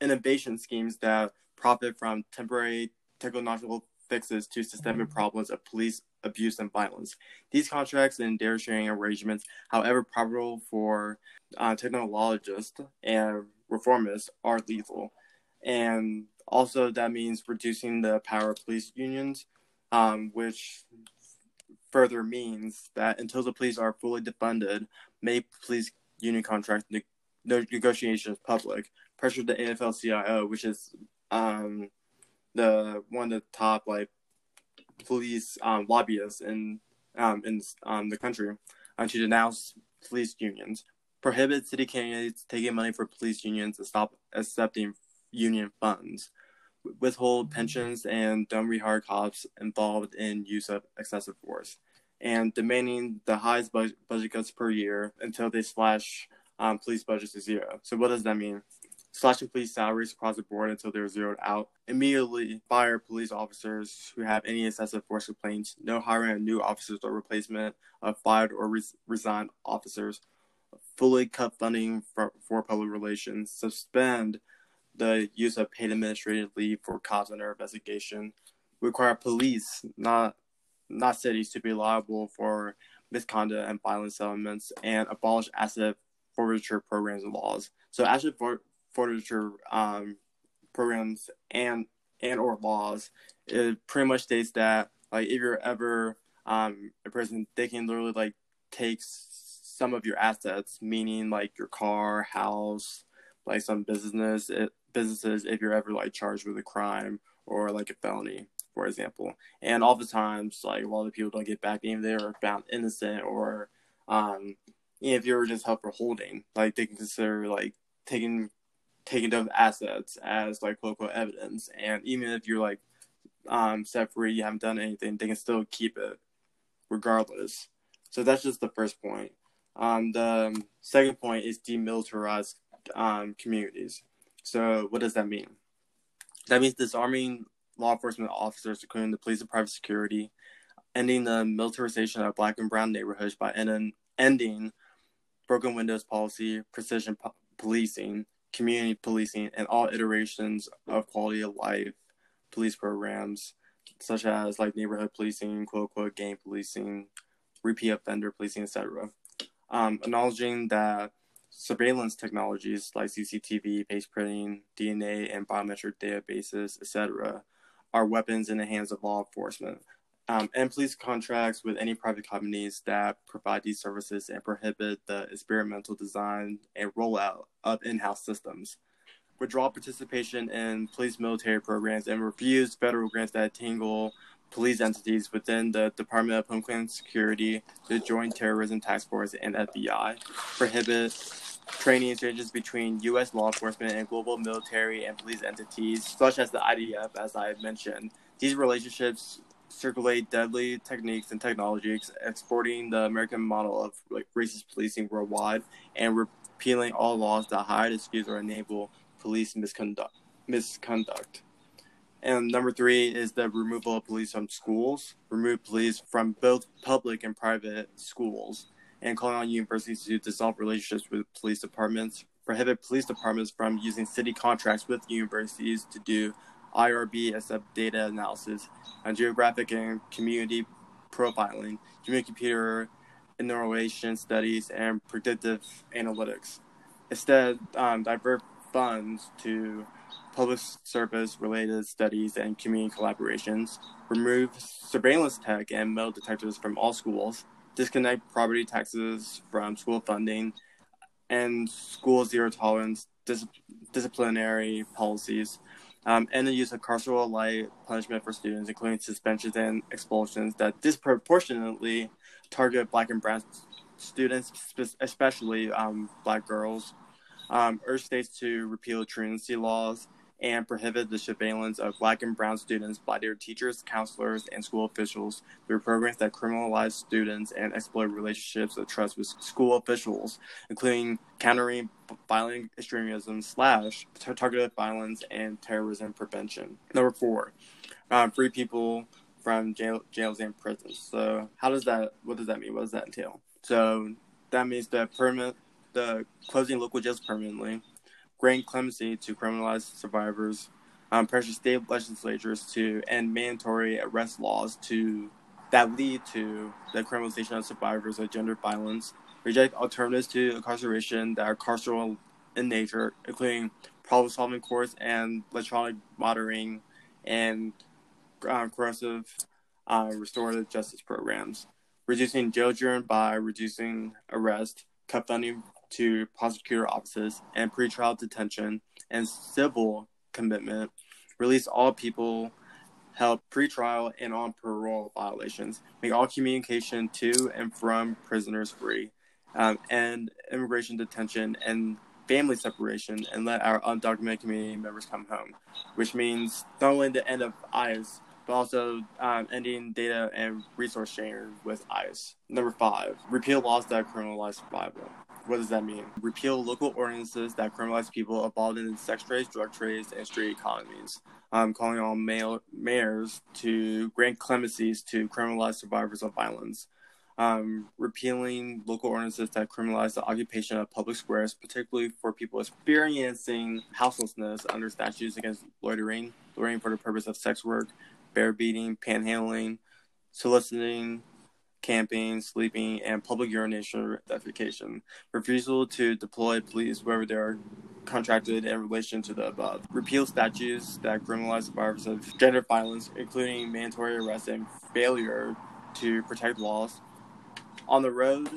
innovation schemes that profit from temporary technological fixes to systemic problems of police abuse and violence. These contracts and data sharing arrangements, however profitable for uh, technologists and reformists, are lethal. And also, that means reducing the power of police unions, um, which further means that until the police are fully defunded, make police union contract ne- negotiations public, pressured the AFL-CIO, which is um, the one of the top like police um, lobbyists in um, in um, the country, uh, to denounce police unions. prohibit city candidates taking money for police unions and stop accepting union funds, withhold pensions, and don't rehire cops involved in use of excessive force, and demanding the highest budget, budget cuts per year until they slash um, police budgets to zero. So what does that mean? Slashing police salaries across the board until they're zeroed out. Immediately fire police officers who have any excessive force complaints. No hiring of new officers or replacement of fired or res- resigned officers. Fully cut funding for, for public relations. Suspend the use of paid administrative leave for cops under investigation. Require police, not not cities, to be liable for misconduct and violent settlements, and abolish asset forfeiture programs and laws. So asset for, forfeiture um, programs and and or laws, it pretty much states that like if you're ever um, a person, they can literally like take some of your assets, meaning like your car, house, like some business it, businesses if you're ever like charged with a crime or like a felony, for example. And oftentimes, like a lot of people don't get back even if they are found innocent or um, if you're just held for holding, like they can consider like taking taking those assets as like quote unquote evidence. And even if you're like um, set free, you haven't done anything, they can still keep it regardless. So that's just the first point. Um, the second point is demilitarized um, communities. So what does that mean? That means disarming law enforcement officers, including the police and private security, ending the militarization of black and brown neighborhoods by ending, ending broken windows policy, precision po- policing, community policing, and all iterations of quality of life police programs, such as like neighborhood policing, quote unquote gang policing, repeat offender policing, etc. Um, acknowledging that surveillance technologies like CCTV, face printing, DNA, and biometric databases, etc., are weapons in the hands of law enforcement. Um, and police contracts with any private companies that provide these services and prohibit the experimental design and rollout of in house systems. Withdraw participation in police military programs and refuse federal grants that tangle police entities within the Department of Homeland Security, the Joint Terrorism Task Force, and FBI. Prohibit training exchanges between U.S. law enforcement and global military and police entities, such as the IDF, as I have mentioned. These relationships circulate deadly techniques and technologies, exporting the American model of like racist policing worldwide, and repealing all laws that hide, excuse, or enable police misconduct. Misconduct. And number three is the removal of police from schools. Remove police from both public and private schools, and calling on universities to dissolve relationships with police departments. Prohibit police departments from using city contracts with universities to do IRB exempt data analysis, and geographic and community profiling, human computer interaction studies, and predictive analytics. Instead, um, divert funds to public service related studies and community collaborations, remove surveillance tech and metal detectors from all schools, disconnect property taxes from school funding, and school zero tolerance dis- disciplinary policies, um, and the use of carceral light punishment for students, including suspensions and expulsions that disproportionately target black and brown students, especially um, black girls. Um, urge states to repeal truancy laws and prohibit the surveillance of black and brown students by their teachers, counselors, and school officials through programs that criminalize students and exploit relationships of trust with school officials, including countering violent extremism slash targeted violence and terrorism prevention. Number four, um, free people from jail, jails and prisons. So how does that, what does that mean? What does that entail? So that means the permanent, the closing local jails permanently, grant clemency to criminalized survivors, um, pressure state legislatures to end mandatory arrest laws to that lead to the criminalization of survivors of gender violence, reject alternatives to incarceration that are carceral in nature, including problem-solving courts and electronic monitoring and corrective uh, restorative justice programs, reducing jail germ by reducing arrest, cut funding to prosecutor offices and pretrial detention and civil commitment, release all people held pretrial and on parole violations, make all communication to and from prisoners free, um, and immigration detention and family separation and let our undocumented community members come home, which means not only the end of ICE, but also um, ending data and resource sharing with ICE. Number five, repeal laws that criminalize survival. What does that mean? Repeal local ordinances that criminalize people involved in sex trades, drug trades, and street economies. Um, calling on mayor, mayors to grant clemencies to criminalize survivors of violence um, repealing local ordinances that criminalize the occupation of public squares, particularly for people experiencing houselessness under statutes against loitering, loitering for the purpose of sex work, fare beating, panhandling, soliciting, camping, sleeping, and public urination or defecation. Refusal to deploy police wherever they are contracted in relation to the above. Repeal statutes that criminalize survivors of gender violence, including mandatory arrest and failure to protect laws on the road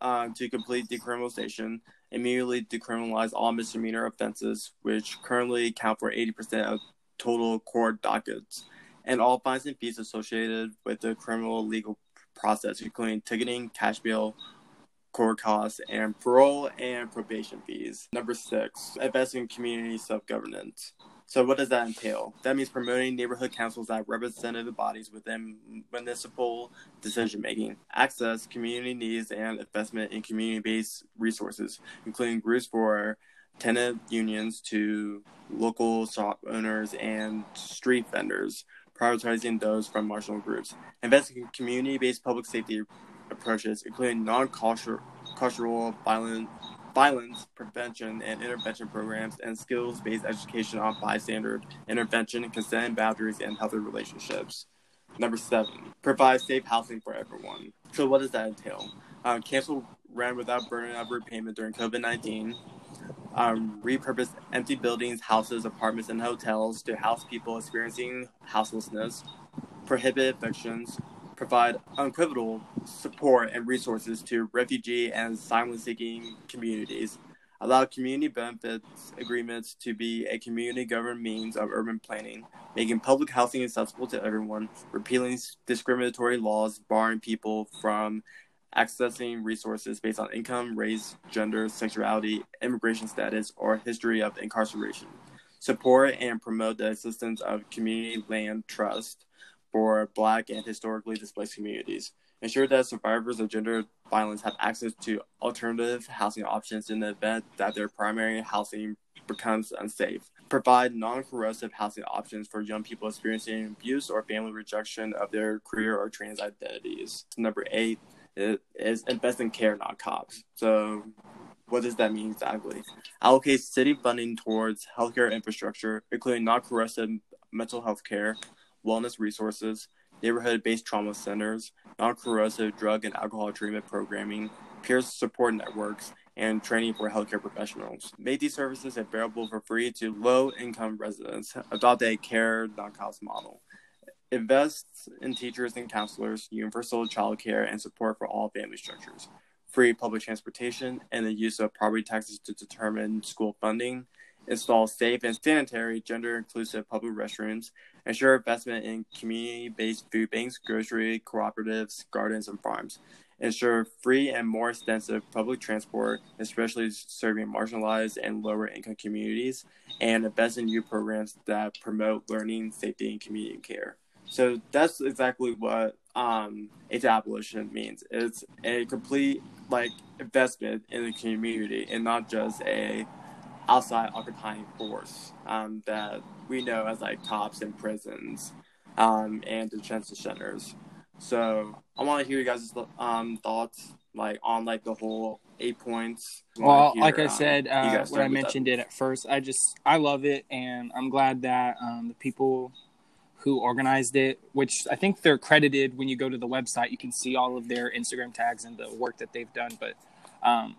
uh, to complete decriminalization, immediately decriminalize all misdemeanor offenses, which currently account for 80% of total court dockets, and all fines and fees associated with the criminal legal process, including ticketing, cash bail, court costs, and parole and probation fees. Number six, investing in community self governance. So what does that entail? That means promoting neighborhood councils that representative bodies within municipal decision making, access community needs, and investment in community-based resources, including groups for tenant unions to local shop owners and street vendors, prioritizing those from marginal groups. Investing in community-based public safety approaches, including non-cultural violent violence prevention and intervention programs, and skills based education on bystander intervention, consent boundaries, and healthy relationships. Number seven, provide safe housing for everyone. So, what does that entail? Um, cancel rent without burden of repayment during COVID 19. Um, repurpose empty buildings, houses, apartments, and hotels to house people experiencing houselessness. Prohibit evictions, provide unequivocal support and resources to refugee and asylum seeking communities, allow community benefits agreements to be a community governed means of urban planning, making public housing accessible to everyone, repealing discriminatory laws barring people from accessing resources based on income, race, gender, sexuality, immigration status, or history of incarceration. Support and promote the existence of community land trust for Black and historically displaced communities. Ensure that survivors of gender violence have access to alternative housing options in the event that their primary housing becomes unsafe. Provide non coercive housing options for young people experiencing abuse or family rejection of their queer or trans identities. Number eight is invest in care, not cops. So, what does that mean exactly? Allocate city funding towards healthcare infrastructure, including non coercive mental health care, wellness resources, neighborhood based trauma centers, non coercive drug and alcohol treatment programming, peer support networks, and training for healthcare professionals. Make these services available for free to low income residents. Adopt a care non cost model. Invest in teachers and counselors, universal child care, and support for all family structures. Free public transportation and the use of property taxes to determine school funding. Install safe and sanitary, gender inclusive public restrooms ensure investment in community-based food banks, grocery cooperatives, gardens, and farms, ensure free and more extensive public transport, especially serving marginalized and lower income communities, and invest in youth programs that promote learning, safety, and community care. So that's exactly what um, abolition means. It's a complete like investment in the community and not just a outside occupying force um, that we know as like cops in prisons um, and detention centers. So I want to hear you guys' um, thoughts like on like the whole eight points.
Well, hear, like I um, said, uh, when I mentioned that. it at first, I just I love it, and I'm glad that um, the people who organized it, which I think they're credited when you go to the website, you can see all of their Instagram tags and the work that they've done. But um,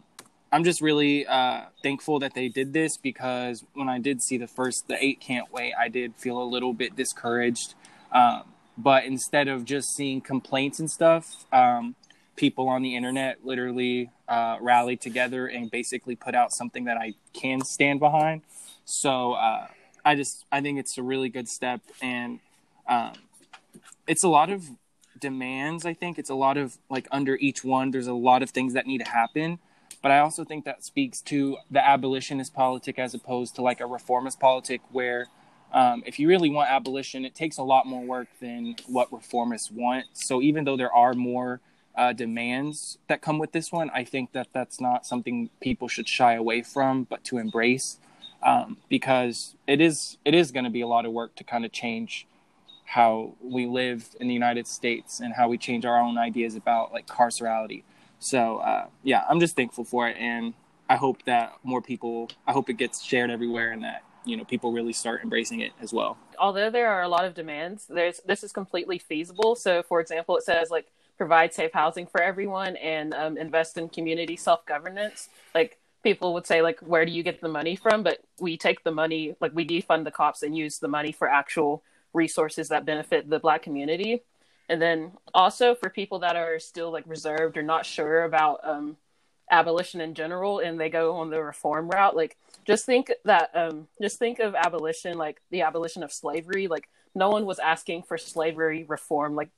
I'm just really uh, thankful that they did this because when I did see the first, the eight can't wait, I did feel a little bit discouraged. Um, but instead of just seeing complaints and stuff, um, people on the internet literally uh, rallied together and basically put out something that I can stand behind. So uh, I just I think it's a really good step, and um, it's a lot of demands. I think it's a lot of like under each one. There's a lot of things that need to happen, but I also think that speaks to the abolitionist politic as opposed to like a reformist politic, where um, if you really want abolition, it takes a lot more work than what reformists want. So even though there are more uh, demands that come with this one, I think that that's not something people should shy away from, but to embrace, um, because it is it is going to be a lot of work to kind of change how we live in the United States and how we change our own ideas about like carcerality. So uh, yeah, I'm just thankful for it, and I hope that more people. I hope it gets shared everywhere, and that you know people really start embracing it as well.
Although there are a lot of demands, there's this is completely feasible. So, for example, it says like provide safe housing for everyone and um, invest in community self governance. Like people would say, like, where do you get the money from? But we take the money, like we defund the cops and use the money for actual resources that benefit the Black community. And then also for people that are still like reserved or not sure about um, abolition in general and they go on the reform route, like just think that um, just think of abolition like the abolition of slavery. Like no one was asking for slavery reform. Like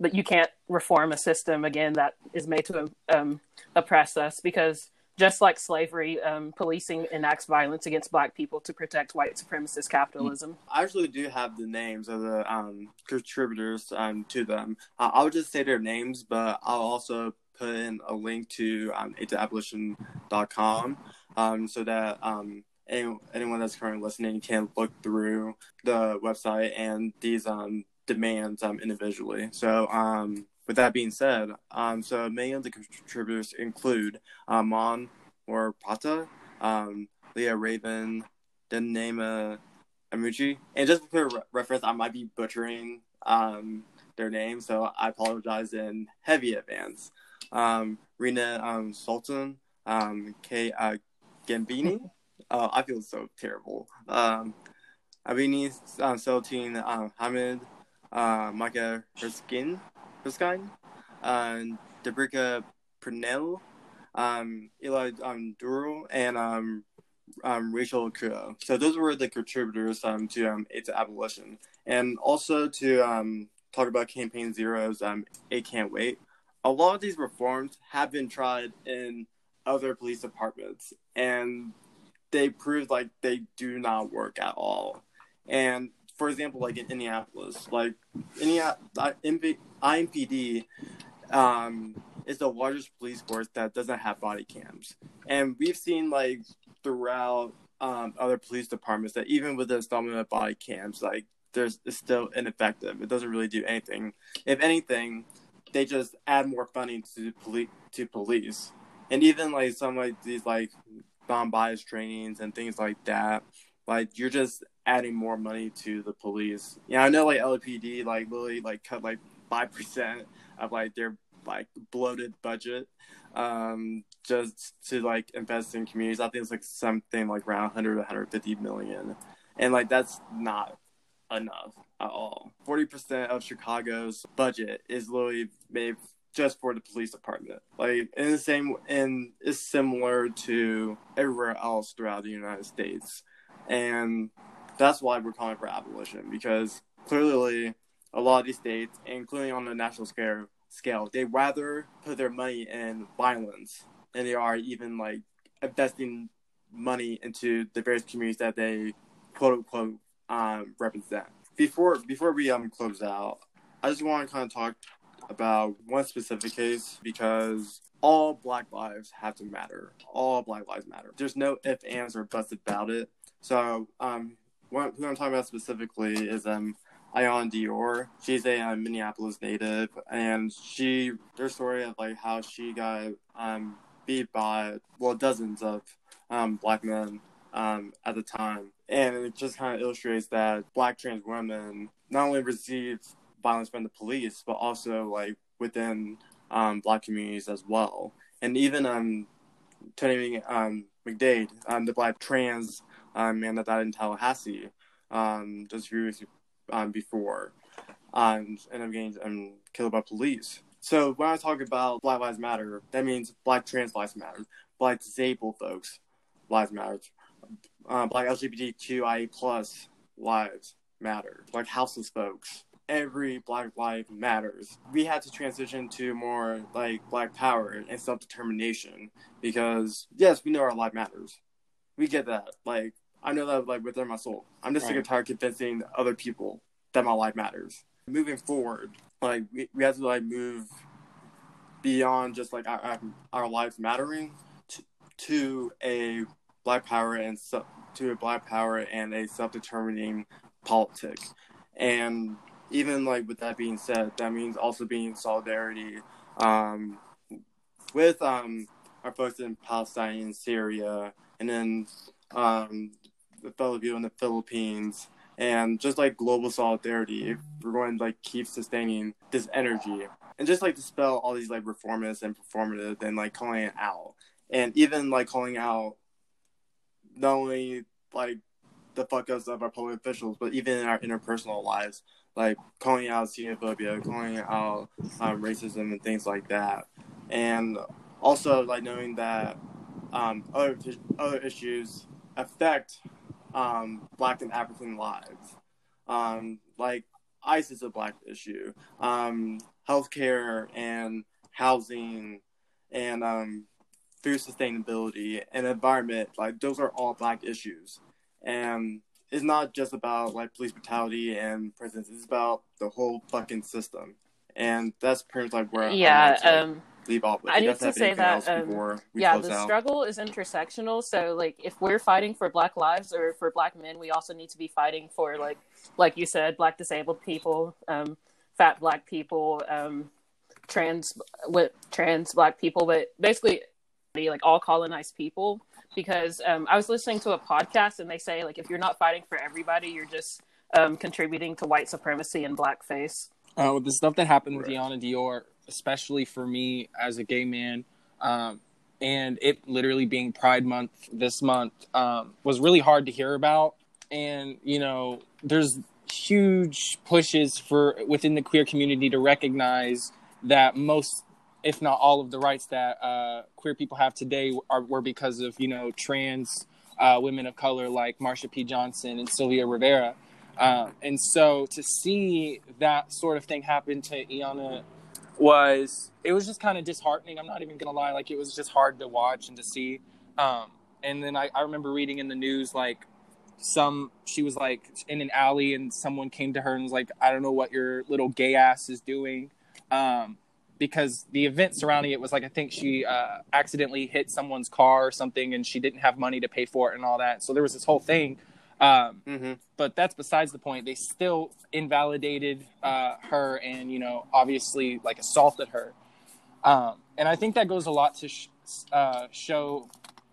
that you can't reform a system again that is made to um, oppress us because just like slavery, um, policing enacts violence against black people to protect white supremacist capitalism.
I actually do have the names of the um, contributors um, to them. Uh, I'll just say their names, but I'll also put in a link to um, 8toabolition.com um, so that um, any, anyone that's currently listening can look through the website and these um, demands um, individually. So, um, with that being said, um, so many of the contributors include um, Mon or Prata, um, Leah Raven, Denema Amuchi. And just for re- reference, I might be butchering um, their names, so I apologize in heavy advance. Um, Reina um, Sultan, um, Kay uh, Gambini. Uh, [LAUGHS] I feel so terrible. Um, Abini uh, Celtine uh, Hamid, uh, Micah Herskin, Herskine, and Debrica Purnell, um, Eli um, Duro, and um, um, Rachel Kuro. So those were the contributors um, to um, Eight to Abolition. And also to um, talk about Campaign Zero's um, Can't Wait. A lot of these reforms have been tried in other police departments, and they proved like they do not work at all. And for example, like in Indianapolis, like IMPD um, is the largest police force that doesn't have body cams, and we've seen like throughout um, other police departments that even with the installment of body cams, like there's it's still ineffective. It doesn't really do anything. If anything, they just add more funding to police to police, and even like some like these like non-bias trainings and things like that. Like you're just adding more money to the police. Yeah, I know like LAPD like literally like cut like five percent of like their like bloated budget um just to like invest in communities. I think it's like something like around 100 150 million. And like that's not enough at all. 40% of Chicago's budget is literally made just for the police department. Like in the same and it's similar to everywhere else throughout the United States. And that's why we're calling for abolition because clearly a lot of these states, including on the national scale, scale, they rather put their money in violence than they are even like investing money into the various communities that they quote unquote um, represent. Before before we um close out, I just want to kind of talk about one specific case because all black lives have to matter. All black lives matter. There's no ifs, ands, or buts about it. So um, who I'm talking about specifically is um Iyanna Dior. She's a um, Minneapolis native, and she their story of like how she got um beat by well dozens of um black men um at the time, and it just kind of illustrates that black trans women not only receive violence from the police, but also like within um black communities as well, and even um Tony um McDade, um the black trans um man that died in Tallahassee um, just few weeks um, before, um, and I'm getting um, killed by police. So when I talk about Black Lives Matter, that means Black trans lives matter, Black disabled folks lives matter, uh, Black LGBTQIA plus lives matter, Black houseless folks every black life matters. We had to transition to more like black power and self determination because yes, we know our life matters. We get that. Like I know that like within my soul. I'm just sick and tired of convincing other people that my life matters. Moving forward, like we, we have to like move beyond just like our our, our lives mattering to, to a black power and su- to a black power and a self determining politics. And even like with that being said, that means also being in solidarity um, with um, our folks in Palestine and Syria, and then um, the fellow people in the Philippines, and just like global solidarity. If we're going to like keep sustaining this energy, and just like dispel all these like reformist and performative, and like calling it out, and even like calling out not only like the fuck ups of our public officials, but even in our interpersonal lives like calling out xenophobia, calling out um, racism and things like that, and also like knowing that um, other other issues affect um, Black and African lives. Um, like ICE is a Black issue, um, healthcare and housing, and um, food sustainability and environment. Like those are all Black issues, and it's not just about like police brutality and prisons. It's about the whole fucking system, and that's pretty much like where
yeah. um,
leave off.
With. I need to say that um, yeah, the
out?
struggle is intersectional. So like, if we're fighting for Black lives or for Black men, we also need to be fighting for like, like you said, Black disabled people, um, fat Black people, um, trans with trans Black people, but basically like all colonized people because um, I was listening to a podcast and they say like if you're not fighting for everybody, you're just um, contributing to white supremacy and blackface.
Uh, the stuff that happened with Iyanna Dior, especially for me as a gay man, um, and it literally being Pride Month this month um, was really hard to hear about. And you know, there's huge pushes for within the queer community to recognize that most if not all of the rights that uh, queer people have today are were because of you know trans uh, women of color like Marsha P. Johnson and Sylvia Rivera. Um, and so to see that sort of thing happen to Iyanna was it was just kind of disheartening. I'm not even gonna lie, like it was just hard to watch and to see. Um, and then I, I remember reading in the news like some she was like in an alley and someone came to her and was like, I don't know what your little gay ass is doing. Um, because the event surrounding it was like I think she uh, accidentally hit someone's car or something, and she didn't have money to pay for it and all that. So there was this whole thing. Um,
mm-hmm.
But that's besides the point. They still invalidated uh, her, and you know, obviously, like assaulted her. Um, and I think that goes a lot to sh- uh, show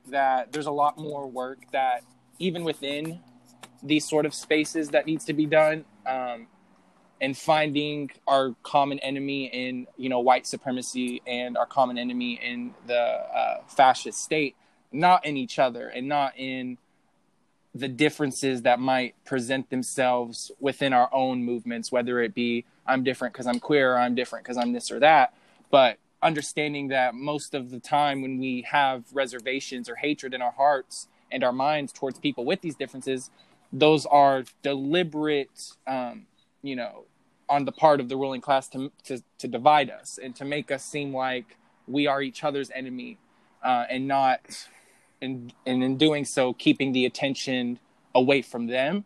that there's a lot more work that even within these sort of spaces that needs to be done. Um, and finding our common enemy in you know white supremacy and our common enemy in the uh, fascist state not in each other and not in the differences that might present themselves within our own movements whether it be i'm different because i'm queer or i'm different because i'm this or that. But understanding that most of the time when we have reservations or hatred in our hearts and our minds towards people with these differences those are deliberate um, you know, on the part of the ruling class to to, to divide us and to make us seem like we are each other's enemy, uh, and not, and and in doing so, keeping the attention away from them.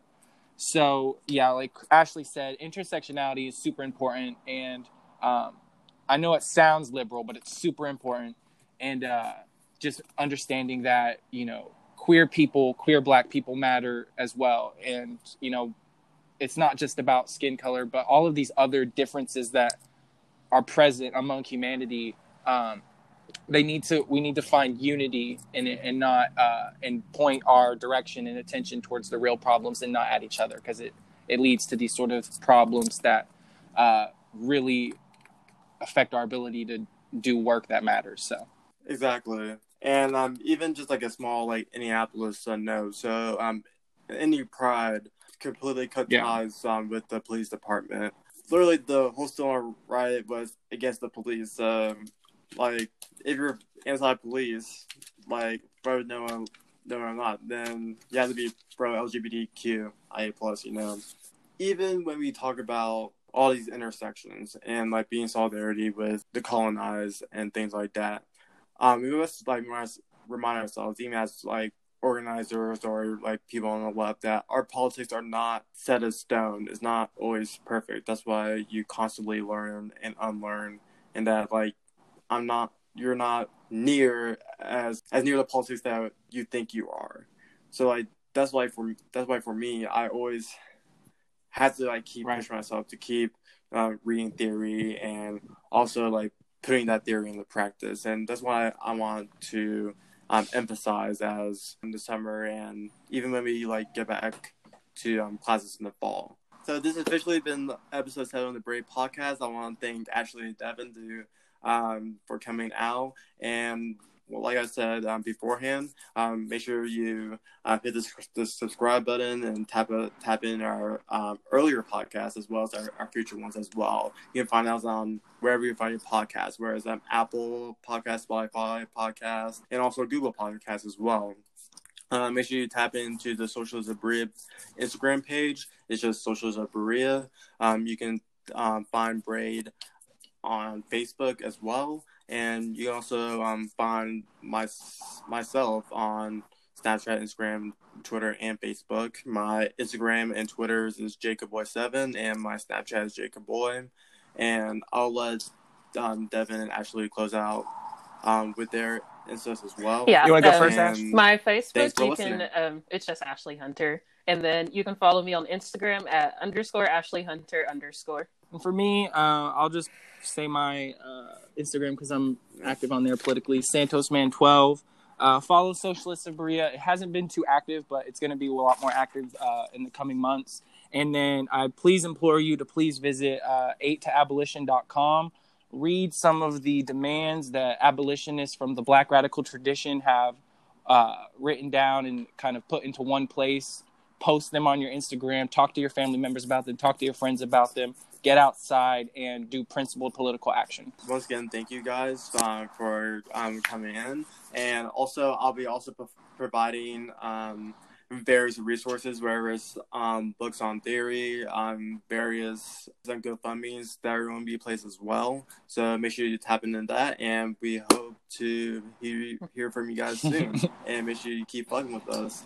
So yeah, like Ashley said, intersectionality is super important, and um, I know it sounds liberal, but it's super important, and uh, just understanding that you know queer people, queer Black people matter as well, and you know it's not just about skin color, but all of these other differences that are present among humanity. Um, they need to we need to find unity in it and not uh, and point our direction and attention towards the real problems and not at each other because it it leads to these sort of problems that uh, really affect our ability to do work that matters. So
exactly, and um, even just like a small like Indianapolis uh, note. So um, Indy Pride completely cut yeah. ties um, with the police department. Literally, the whole Stonewall riot was against the police. Um, like, if you're anti-police, like, pro no one, no or not, then you have to be pro LGBTQ, I plus. You know, even when we talk about all these intersections and like being solidarity with the colonized and things like that. Um, we must like remind ourselves, even as like organizers or like people on the left, that our politics are not set in stone. It's not always perfect. That's why you constantly learn and unlearn, and that like I'm not, you're not near as as near the politics that you think you are. So like that's why for that's why for me, I always had to like keep right. pushing myself to keep uh, reading theory and also like putting that theory into practice. And that's why I want to um, emphasize as in the summer and even when we like get back to um, classes in the fall. So this has officially been episode seven of the Braid podcast. I want to thank Ashley and Devin to um, for coming out and well, like I said um, beforehand, um, make sure you uh, hit the, the, subscribe button and tap a, tap in our um, earlier podcasts as well as our, our, future ones as well. You can find us on wherever you find your podcast, whereas um, Apple Podcast, Spotify Podcast, and also Google Podcasts as well. Uh, make sure you tap into the Socialists of Berea Instagram page. It's just Socialists of Berea. Um, you can um, find Braid on Facebook as well and you can also um, find my myself on Snapchat, Instagram, Twitter, and Facebook. My Instagram and Twitter is JacobBoy7, and my Snapchat is JacobBoy. And I'll let um, Devin and Ashley close out um, with their instas as well.
Yeah,
you want to go first, Ash?
My Facebook, you can. Um, it's just Ashley Hunter, and then you can follow me on Instagram at underscore Ashley Hunter underscore.
And for me, uh, I'll just say my uh, Instagram because I'm active on there politically. SantosMan12. Uh, follow Socialists of Berea. It hasn't been too active, but it's going to be a lot more active uh, in the coming months. And then I please implore you to please visit uh, 8toabolition.com. Read some of the demands that abolitionists from the Black radical tradition have uh, written down and kind of put into one place. Post them on your Instagram. Talk to your family members about them. Talk to your friends about them get outside and do principled political action.
Once again, thank you guys uh, for um, coming in, and also I'll be also p- providing um, various resources, various um, books on theory, um, various GoFundmes that are going to be placed as well. So make sure you tap into that, and we hope to hear, hear from you guys soon. [LAUGHS] and make sure you keep fucking with us.